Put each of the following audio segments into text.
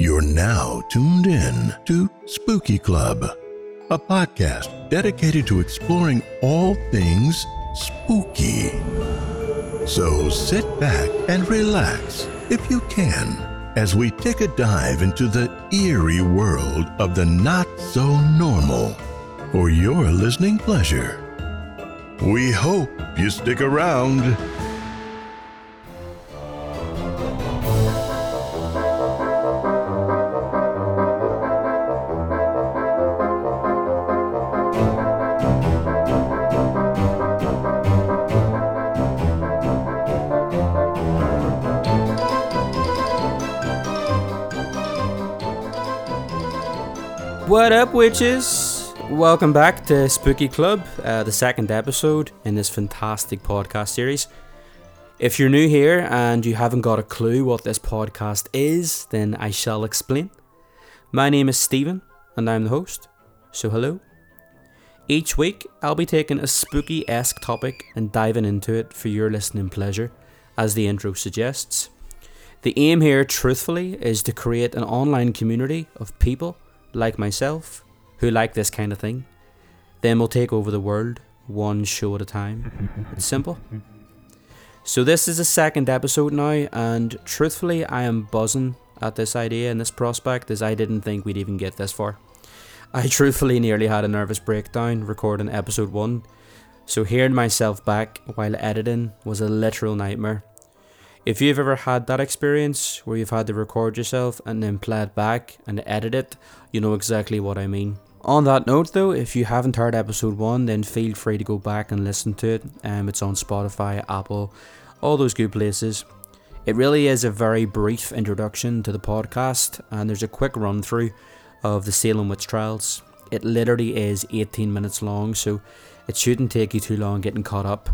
You're now tuned in to Spooky Club, a podcast dedicated to exploring all things spooky. So sit back and relax, if you can, as we take a dive into the eerie world of the not so normal for your listening pleasure. We hope you stick around. What up, witches? Welcome back to Spooky Club, uh, the second episode in this fantastic podcast series. If you're new here and you haven't got a clue what this podcast is, then I shall explain. My name is Stephen, and I'm the host. So, hello. Each week, I'll be taking a spooky esque topic and diving into it for your listening pleasure, as the intro suggests. The aim here, truthfully, is to create an online community of people like myself, who like this kind of thing. Then we'll take over the world, one show at a time. It's simple. So, this is the second episode now, and truthfully, I am buzzing at this idea and this prospect as I didn't think we'd even get this far. I truthfully nearly had a nervous breakdown recording episode 1, so hearing myself back while editing was a literal nightmare. If you've ever had that experience where you've had to record yourself and then play it back and edit it, you know exactly what I mean. On that note, though, if you haven't heard episode 1, then feel free to go back and listen to it. Um, it's on Spotify, Apple, all those good places. It really is a very brief introduction to the podcast, and there's a quick run through of the Salem witch trials. It literally is 18 minutes long, so it shouldn't take you too long getting caught up.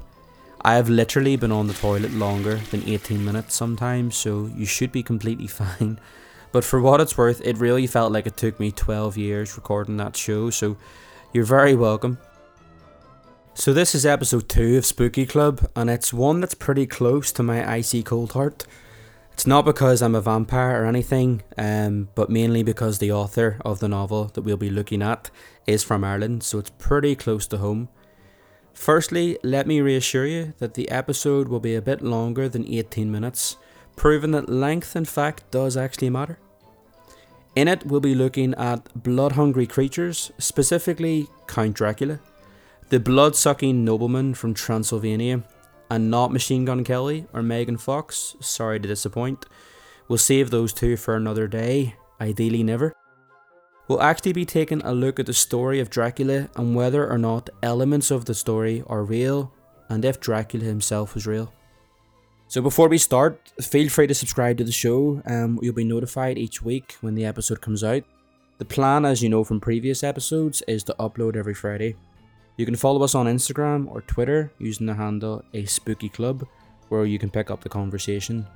I have literally been on the toilet longer than 18 minutes sometimes, so you should be completely fine. But for what it's worth, it really felt like it took me 12 years recording that show, so you're very welcome. So, this is episode 2 of Spooky Club, and it's one that's pretty close to my icy cold heart. It's not because I'm a vampire or anything, um, but mainly because the author of the novel that we'll be looking at is from Ireland, so it's pretty close to home. Firstly, let me reassure you that the episode will be a bit longer than 18 minutes, proving that length, in fact, does actually matter. In it, we'll be looking at blood hungry creatures, specifically Count Dracula, the blood sucking nobleman from Transylvania, and not Machine Gun Kelly or Megan Fox. Sorry to disappoint. We'll save those two for another day, ideally never. We'll actually be taking a look at the story of Dracula and whether or not elements of the story are real and if Dracula himself was real. So before we start, feel free to subscribe to the show. Um, you'll be notified each week when the episode comes out. The plan, as you know from previous episodes, is to upload every Friday. You can follow us on Instagram or Twitter using the handle A Spooky Club, where you can pick up the conversation.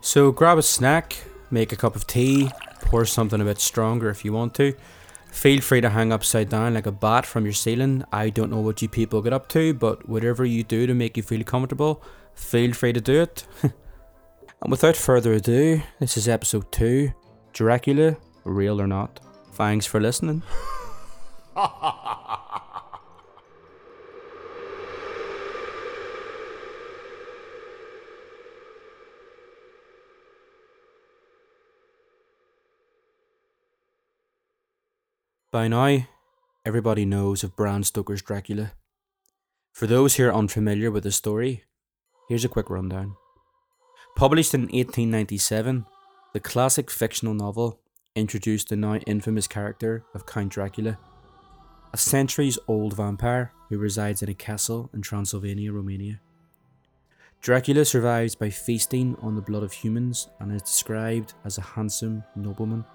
So grab a snack, make a cup of tea, pour something a bit stronger if you want to. Feel free to hang upside down like a bat from your ceiling. I don't know what you people get up to, but whatever you do to make you feel comfortable, feel free to do it. and without further ado, this is episode 2 Dracula, real or not. Thanks for listening. By now, everybody knows of Bram Stoker's Dracula. For those here unfamiliar with the story, here's a quick rundown. Published in 1897, the classic fictional novel introduced the now infamous character of Count Dracula, a centuries old vampire who resides in a castle in Transylvania, Romania. Dracula survives by feasting on the blood of humans and is described as a handsome nobleman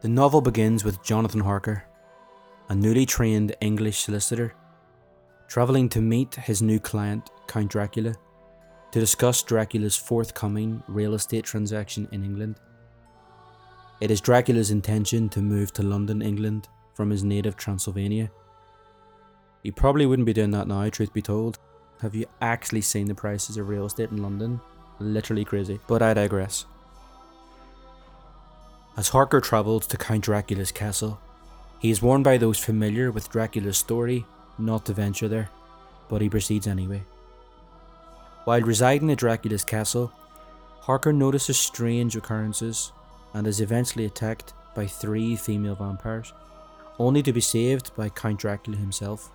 the novel begins with Jonathan Harker, a newly trained English solicitor, travelling to meet his new client, Count Dracula, to discuss Dracula's forthcoming real estate transaction in England. It is Dracula's intention to move to London, England, from his native Transylvania. He probably wouldn't be doing that now, truth be told. Have you actually seen the prices of real estate in London? Literally crazy. But I digress. As Harker travels to Count Dracula's castle, he is warned by those familiar with Dracula's story not to venture there, but he proceeds anyway. While residing at Dracula's castle, Harker notices strange occurrences and is eventually attacked by three female vampires, only to be saved by Count Dracula himself.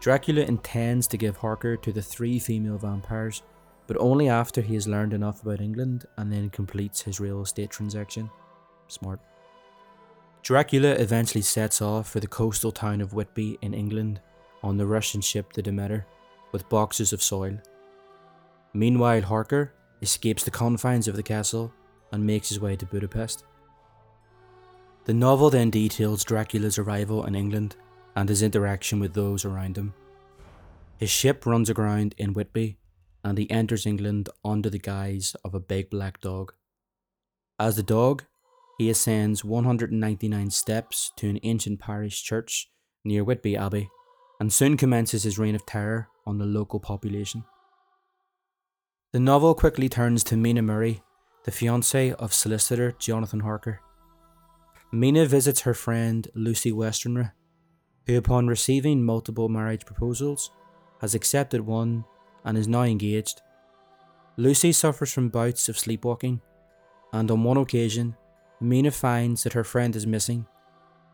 Dracula intends to give Harker to the three female vampires, but only after he has learned enough about England and then completes his real estate transaction. Smart. Dracula eventually sets off for the coastal town of Whitby in England on the Russian ship the Demeter with boxes of soil. Meanwhile, Harker escapes the confines of the castle and makes his way to Budapest. The novel then details Dracula's arrival in England and his interaction with those around him. His ship runs aground in Whitby and he enters England under the guise of a big black dog. As the dog, he ascends 199 steps to an ancient parish church near Whitby Abbey and soon commences his reign of terror on the local population. The novel quickly turns to Mina Murray, the fiancée of solicitor Jonathan Harker. Mina visits her friend Lucy Westenra, who, upon receiving multiple marriage proposals, has accepted one and is now engaged. Lucy suffers from bouts of sleepwalking, and on one occasion, Mina finds that her friend is missing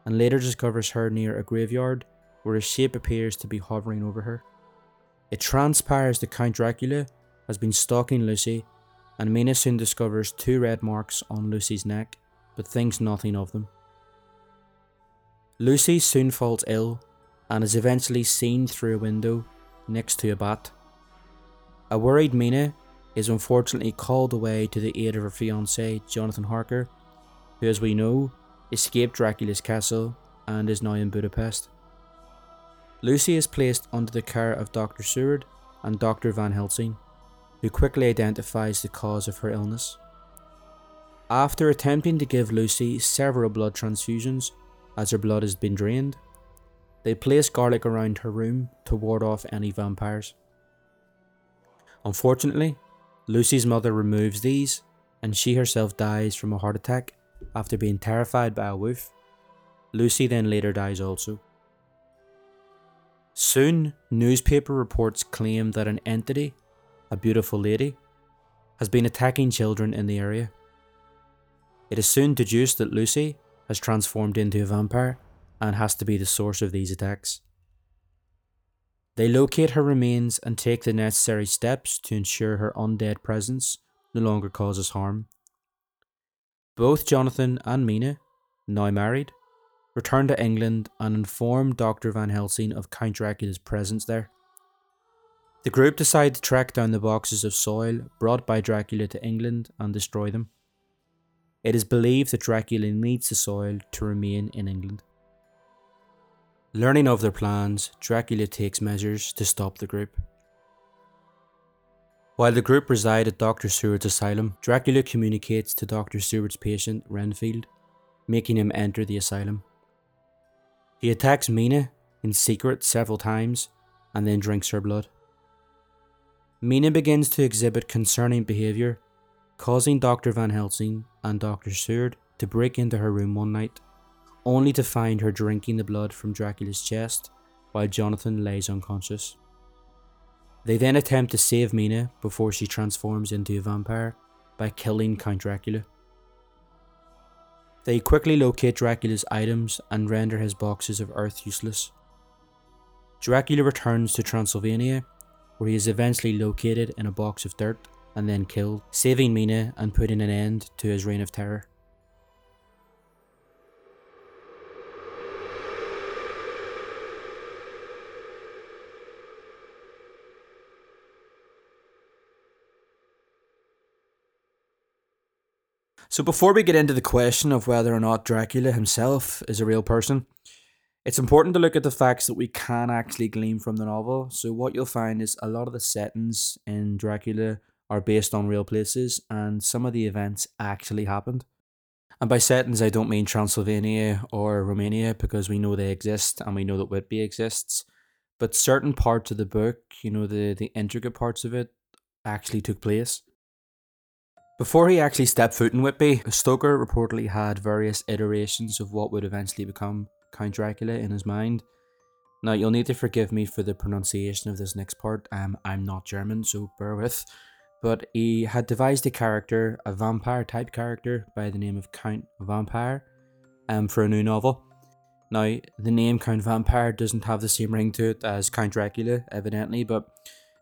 and later discovers her near a graveyard where a shape appears to be hovering over her. It transpires that Count Dracula has been stalking Lucy, and Mina soon discovers two red marks on Lucy's neck, but thinks nothing of them. Lucy soon falls ill and is eventually seen through a window next to a bat. A worried Mina is unfortunately called away to the aid of her fiance, Jonathan Harker, who, as we know, escaped Dracula's castle and is now in Budapest. Lucy is placed under the care of Dr. Seward and Dr. Van Helsing, who quickly identifies the cause of her illness. After attempting to give Lucy several blood transfusions as her blood has been drained, they place garlic around her room to ward off any vampires. Unfortunately, Lucy's mother removes these and she herself dies from a heart attack after being terrified by a wolf. Lucy then later dies also. Soon, newspaper reports claim that an entity, a beautiful lady, has been attacking children in the area. It is soon deduced that Lucy has transformed into a vampire and has to be the source of these attacks. They locate her remains and take the necessary steps to ensure her undead presence no longer causes harm. Both Jonathan and Mina, now married, return to England and inform Dr. Van Helsing of Count Dracula's presence there. The group decide to track down the boxes of soil brought by Dracula to England and destroy them. It is believed that Dracula needs the soil to remain in England. Learning of their plans, Dracula takes measures to stop the group. While the group reside at Dr. Seward's asylum, Dracula communicates to Dr. Seward's patient, Renfield, making him enter the asylum. He attacks Mina in secret several times and then drinks her blood. Mina begins to exhibit concerning behaviour, causing Dr. Van Helsing and Dr. Seward to break into her room one night only to find her drinking the blood from Dracula's chest while Jonathan lays unconscious. They then attempt to save Mina before she transforms into a vampire by killing Count Dracula. They quickly locate Dracula's items and render his boxes of earth useless. Dracula returns to Transylvania, where he is eventually located in a box of dirt and then killed, saving Mina and putting an end to his reign of terror. So, before we get into the question of whether or not Dracula himself is a real person, it's important to look at the facts that we can actually glean from the novel. So, what you'll find is a lot of the settings in Dracula are based on real places, and some of the events actually happened. And by settings, I don't mean Transylvania or Romania because we know they exist and we know that Whitby exists. But certain parts of the book, you know, the, the intricate parts of it, actually took place. Before he actually stepped foot in Whitby, Stoker reportedly had various iterations of what would eventually become Count Dracula in his mind. Now, you'll need to forgive me for the pronunciation of this next part. Um, I'm not German, so bear with. But he had devised a character, a vampire type character, by the name of Count Wampyr, um, for a new novel. Now, the name Count Wampyr doesn't have the same ring to it as Count Dracula, evidently, but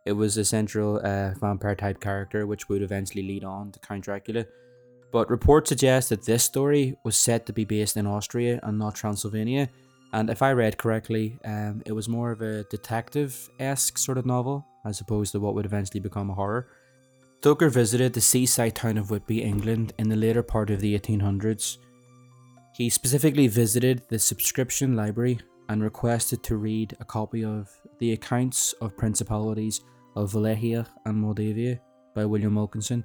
it was a central uh, vampire type character which would eventually lead on to Count Dracula. But reports suggest that this story was set to be based in Austria and not Transylvania. And if I read correctly, um, it was more of a detective esque sort of novel as opposed to what would eventually become a horror. Stoker visited the seaside town of Whitby, England, in the later part of the 1800s. He specifically visited the subscription library and requested to read a copy of The Accounts of Principalities of Wallachia and Moldavia by William Wilkinson.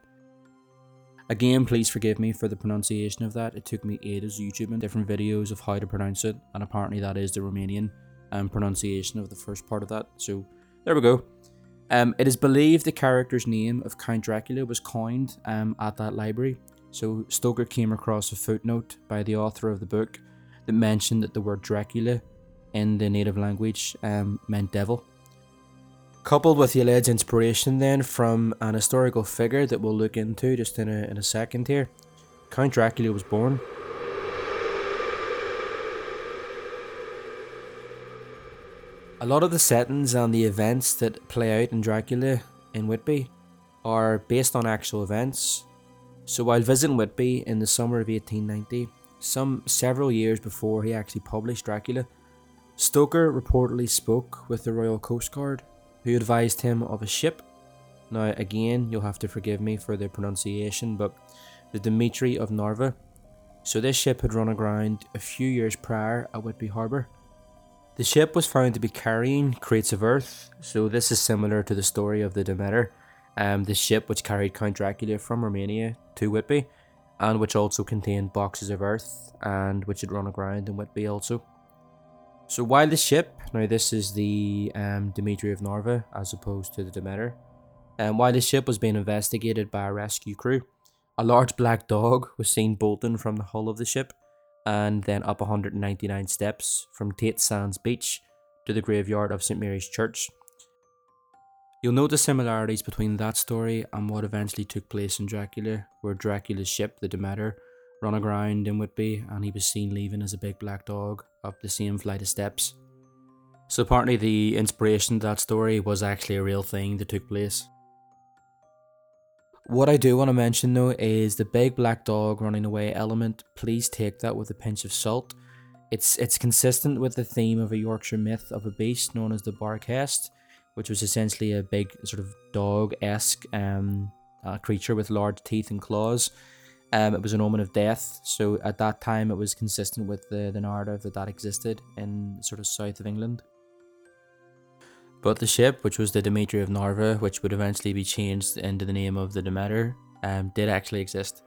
Again, please forgive me for the pronunciation of that. It took me ages YouTubing different videos of how to pronounce it, and apparently that is the Romanian um, pronunciation of the first part of that. So there we go. Um, it is believed the character's name of Count Dracula was coined um, at that library. So Stoker came across a footnote by the author of the book that mentioned that the word Dracula in the native language um, meant devil. Coupled with the alleged inspiration then from an historical figure that we'll look into just in a, in a second here, Count Dracula was born. A lot of the settings and the events that play out in Dracula in Whitby are based on actual events. So while visiting Whitby in the summer of 1890, some several years before he actually published Dracula, Stoker reportedly spoke with the Royal Coast Guard, who advised him of a ship. Now, again, you'll have to forgive me for the pronunciation, but the Dimitri of Narva. So, this ship had run aground a few years prior at Whitby Harbour. The ship was found to be carrying crates of earth, so this is similar to the story of the Demeter, um, the ship which carried Count Dracula from Romania to Whitby, and which also contained boxes of earth, and which had run aground in Whitby also. So while the ship, now this is the um, Dimitri of Narva as opposed to the Demeter, and um, while the ship was being investigated by a rescue crew, a large black dog was seen bolting from the hull of the ship and then up 199 steps from Tate Sands Beach to the graveyard of St Mary's Church. You'll note the similarities between that story and what eventually took place in Dracula, where Dracula's ship, the Demeter, run aground in Whitby and he was seen leaving as a big black dog up the same flight of steps. So partly the inspiration to that story was actually a real thing that took place. What I do want to mention though is the big black dog running away element. Please take that with a pinch of salt. It's it's consistent with the theme of a Yorkshire myth of a beast known as the Barghest, which was essentially a big sort of dog-esque um, uh, creature with large teeth and claws. Um, it was an omen of death, so at that time it was consistent with the, the narrative that that existed in sort of south of England. But the ship, which was the Dimitri of Narva, which would eventually be changed into the name of the Demeter, um, did actually exist.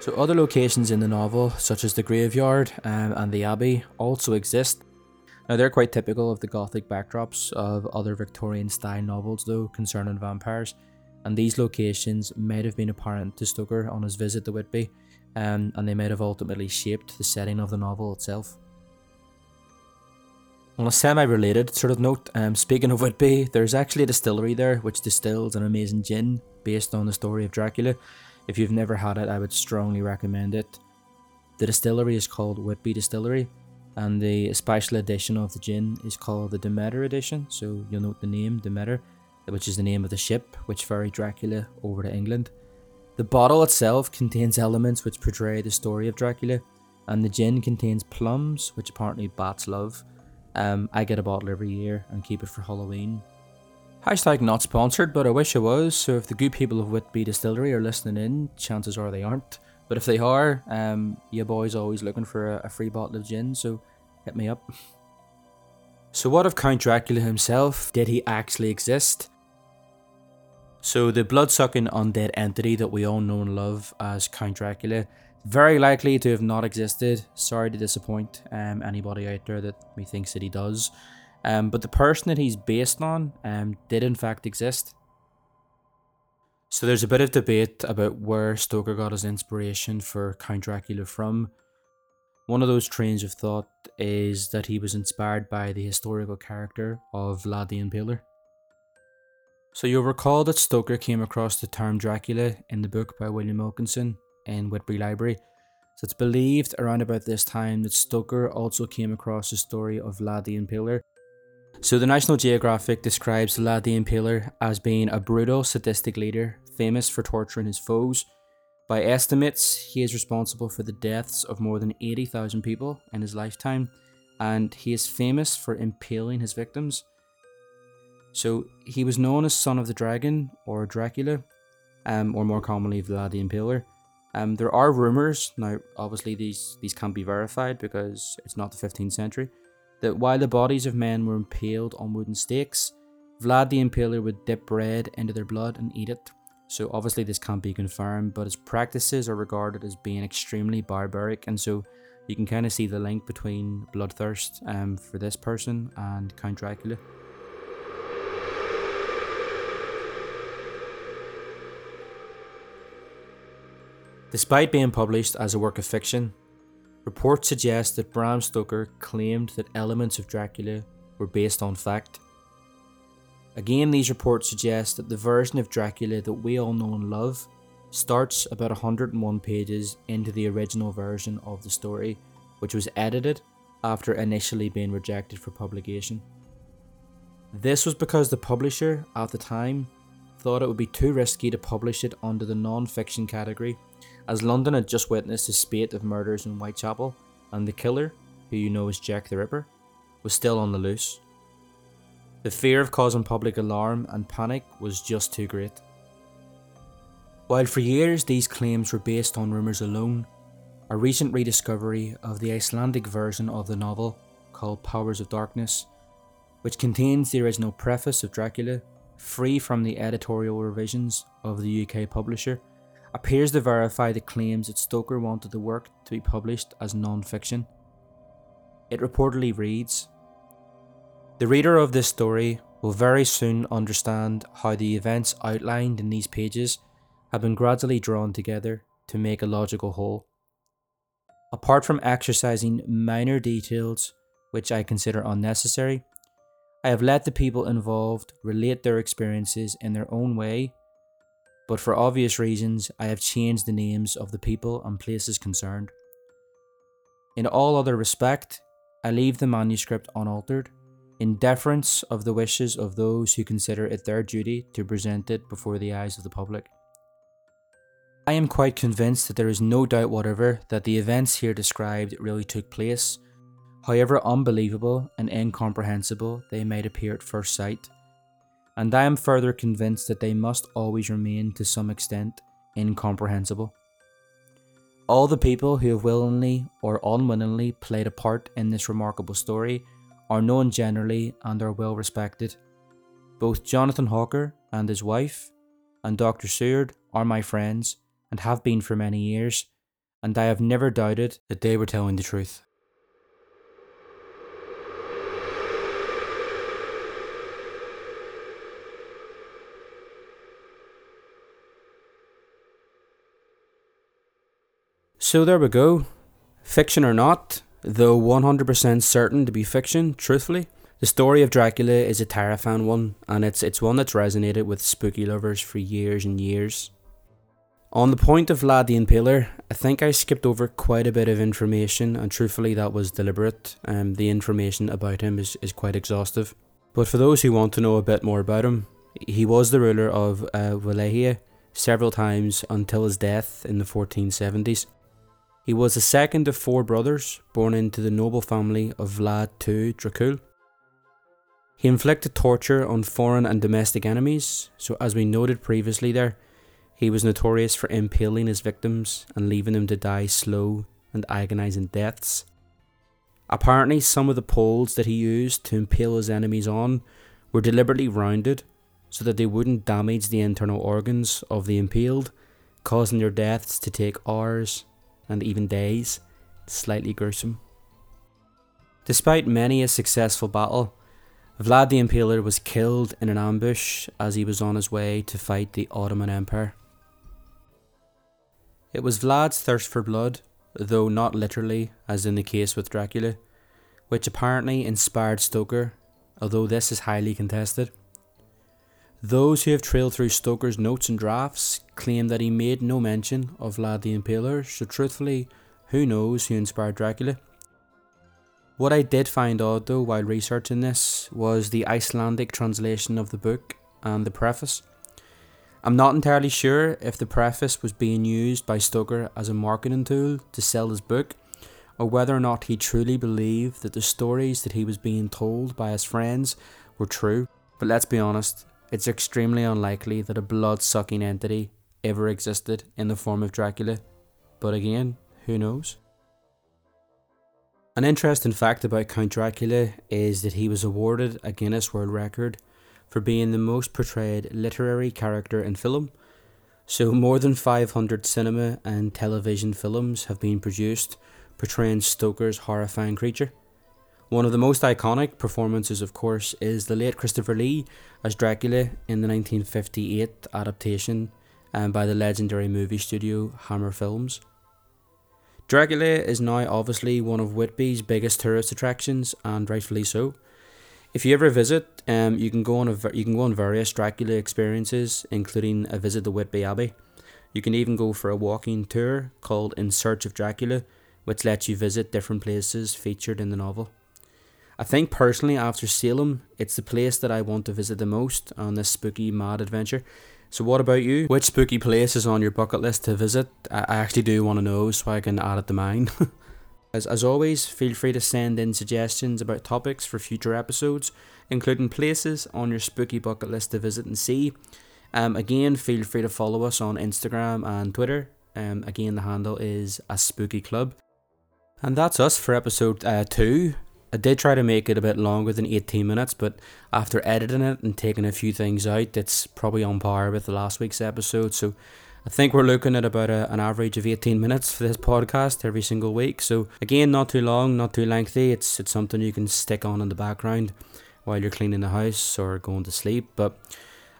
So other locations in the novel, such as the graveyard um, and the abbey, also exist, now, they're quite typical of the gothic backdrops of other Victorian style novels, though, concerning vampires, and these locations might have been apparent to Stoker on his visit to Whitby, um, and they might have ultimately shaped the setting of the novel itself. On a semi related sort of note, um, speaking of Whitby, there's actually a distillery there which distills an amazing gin based on the story of Dracula. If you've never had it, I would strongly recommend it. The distillery is called Whitby Distillery, and the special edition of the gin is called the Demeter edition. So you'll note the name Demeter, which is the name of the ship which ferried Dracula over to England. The bottle itself contains elements which portray the story of Dracula, and the gin contains plums, which apparently bats love. Um, I get a bottle every year and keep it for Halloween. Hashtag not sponsored, but I wish I was. So if the good people of Whitby Distillery are listening in, chances are they aren't. But if they are, um, your boy's always looking for a, a free bottle of gin, so hit me up. So, what of Count Dracula himself? Did he actually exist? So, the blood sucking undead entity that we all know and love as Count Dracula, very likely to have not existed. Sorry to disappoint um, anybody out there that me thinks that he does. Um, but the person that he's based on um, did in fact exist. So there's a bit of debate about where Stoker got his inspiration for Count Dracula from. One of those trains of thought is that he was inspired by the historical character of Vlad the Impaler. So you'll recall that Stoker came across the term Dracula in the book by William Wilkinson in Whitby Library. So it's believed around about this time that Stoker also came across the story of Vlad the Impaler. So the National Geographic describes Vlad the Impaler as being a brutal, sadistic leader, famous for torturing his foes. By estimates, he is responsible for the deaths of more than 80,000 people in his lifetime, and he is famous for impaling his victims. So he was known as Son of the Dragon or Dracula, um, or more commonly Vlad the Impaler. Um, there are rumors now. Obviously, these these can't be verified because it's not the 15th century. That while the bodies of men were impaled on wooden stakes, Vlad the Impaler would dip bread into their blood and eat it. So obviously this can't be confirmed, but his practices are regarded as being extremely barbaric, and so you can kind of see the link between bloodthirst um, for this person and Count Dracula. Despite being published as a work of fiction, reports suggest that Bram Stoker claimed that elements of Dracula were based on fact. Again, these reports suggest that the version of Dracula that we all know and love starts about 101 pages into the original version of the story, which was edited after initially being rejected for publication. This was because the publisher at the time thought it would be too risky to publish it under the non fiction category as London had just witnessed a spate of murders in Whitechapel, and the killer, who you know as Jack the Ripper, was still on the loose. The fear of causing public alarm and panic was just too great. While for years these claims were based on rumours alone, a recent rediscovery of the Icelandic version of the novel, called Powers of Darkness, which contains the original preface of Dracula, free from the editorial revisions of the UK publisher, appears to verify the claims that Stoker wanted the work to be published as non fiction. It reportedly reads The reader of this story will very soon understand how the events outlined in these pages have been gradually drawn together to make a logical whole. Apart from exercising minor details which I consider unnecessary, I have let the people involved relate their experiences in their own way but for obvious reasons, I have changed the names of the people and places concerned. In all other respect, I leave the manuscript unaltered, in deference of the wishes of those who consider it their duty to present it before the eyes of the public. I am quite convinced that there is no doubt whatever that the events here described really took place, however unbelievable and incomprehensible they might appear at first sight and I am further convinced that they must always remain to some extent incomprehensible. All the people who have willingly or unwillingly played a part in this remarkable story are known generally and are well respected. Both Jonathan Harker and his wife, and Dr. Seward are my friends and have been for many years, and I have never doubted that they were telling the truth. So there we go. Fiction or not, though 100% certain to be fiction, truthfully, the story of Dracula is a terrifying one, and it's, it's one that's resonated with spooky lovers for years and years. On the point of Vlad the Impaler, I think I skipped over quite a bit of information, and truthfully, that was deliberate. Um, the information about him is, is quite exhaustive. But for those who want to know a bit more about him, he was the ruler of uh, Wallachia several times until his death in the 1470s. He was the second of four brothers born into the noble family of Vlad II Dracul. He inflicted torture on foreign and domestic enemies, so as we noted previously there, he was notorious for impaling his victims and leaving them to die slow and agonizing deaths. Apparently, some of the poles that he used to impale his enemies on were deliberately rounded so that they wouldn't damage the internal organs of the impaled, causing their deaths to take hours and even days, slightly gruesome. Despite many a successful battle, Vlad the Impaler was killed in an ambush as he was on his way to fight the Ottoman Empire. It was Vlad's thirst for blood, though not literally, as in the case with Dracula, which apparently inspired Stoker, although this is highly contested. Those who have trailed through Stoker's notes and drafts claim that he made no mention of Vlad the Impaler, so truthfully, who knows who inspired Dracula? What I did find odd though while researching this was the Icelandic translation of the book and the preface. I'm not entirely sure if the preface was being used by Stoker as a marketing tool to sell his book, or whether or not he truly believed that the stories that he was being told by his friends were true. But let's be honest, it's extremely unlikely that a blood sucking entity ever existed in the form of Dracula. But again, who knows? An interesting fact about Count Dracula is that he was awarded a Guinness World Record for being the most portrayed literary character in film. So, more than 500 cinema and television films have been produced portraying Stoker's horrifying creature. One of the most iconic performances, of course, is the late Christopher Lee as Dracula in the 1958 adaptation um, by the legendary movie studio Hammer Films. Dracula is now obviously one of Whitby's biggest tourist attractions, and rightfully so. If you ever visit, um, you can go on a you can go on various Dracula experiences, including a visit to Whitby Abbey. You can even go for a walking tour called In Search of Dracula, which lets you visit different places featured in the novel. I think personally, after Salem, it's the place that I want to visit the most on this spooky mad adventure so, what about you? Which spooky place is on your bucket list to visit? I actually do want to know so I can add it to mine. as, as always, feel free to send in suggestions about topics for future episodes, including places on your spooky bucket list to visit and see. Um, again, feel free to follow us on Instagram and Twitter. Um, again, the handle is a spooky club. And that's us for episode uh, two. I did try to make it a bit longer than 18 minutes, but after editing it and taking a few things out, it's probably on par with the last week's episode. So I think we're looking at about a, an average of 18 minutes for this podcast every single week. So again, not too long, not too lengthy. It's it's something you can stick on in the background while you're cleaning the house or going to sleep. But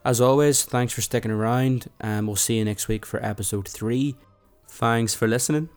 as always, thanks for sticking around, and we'll see you next week for episode three. Thanks for listening.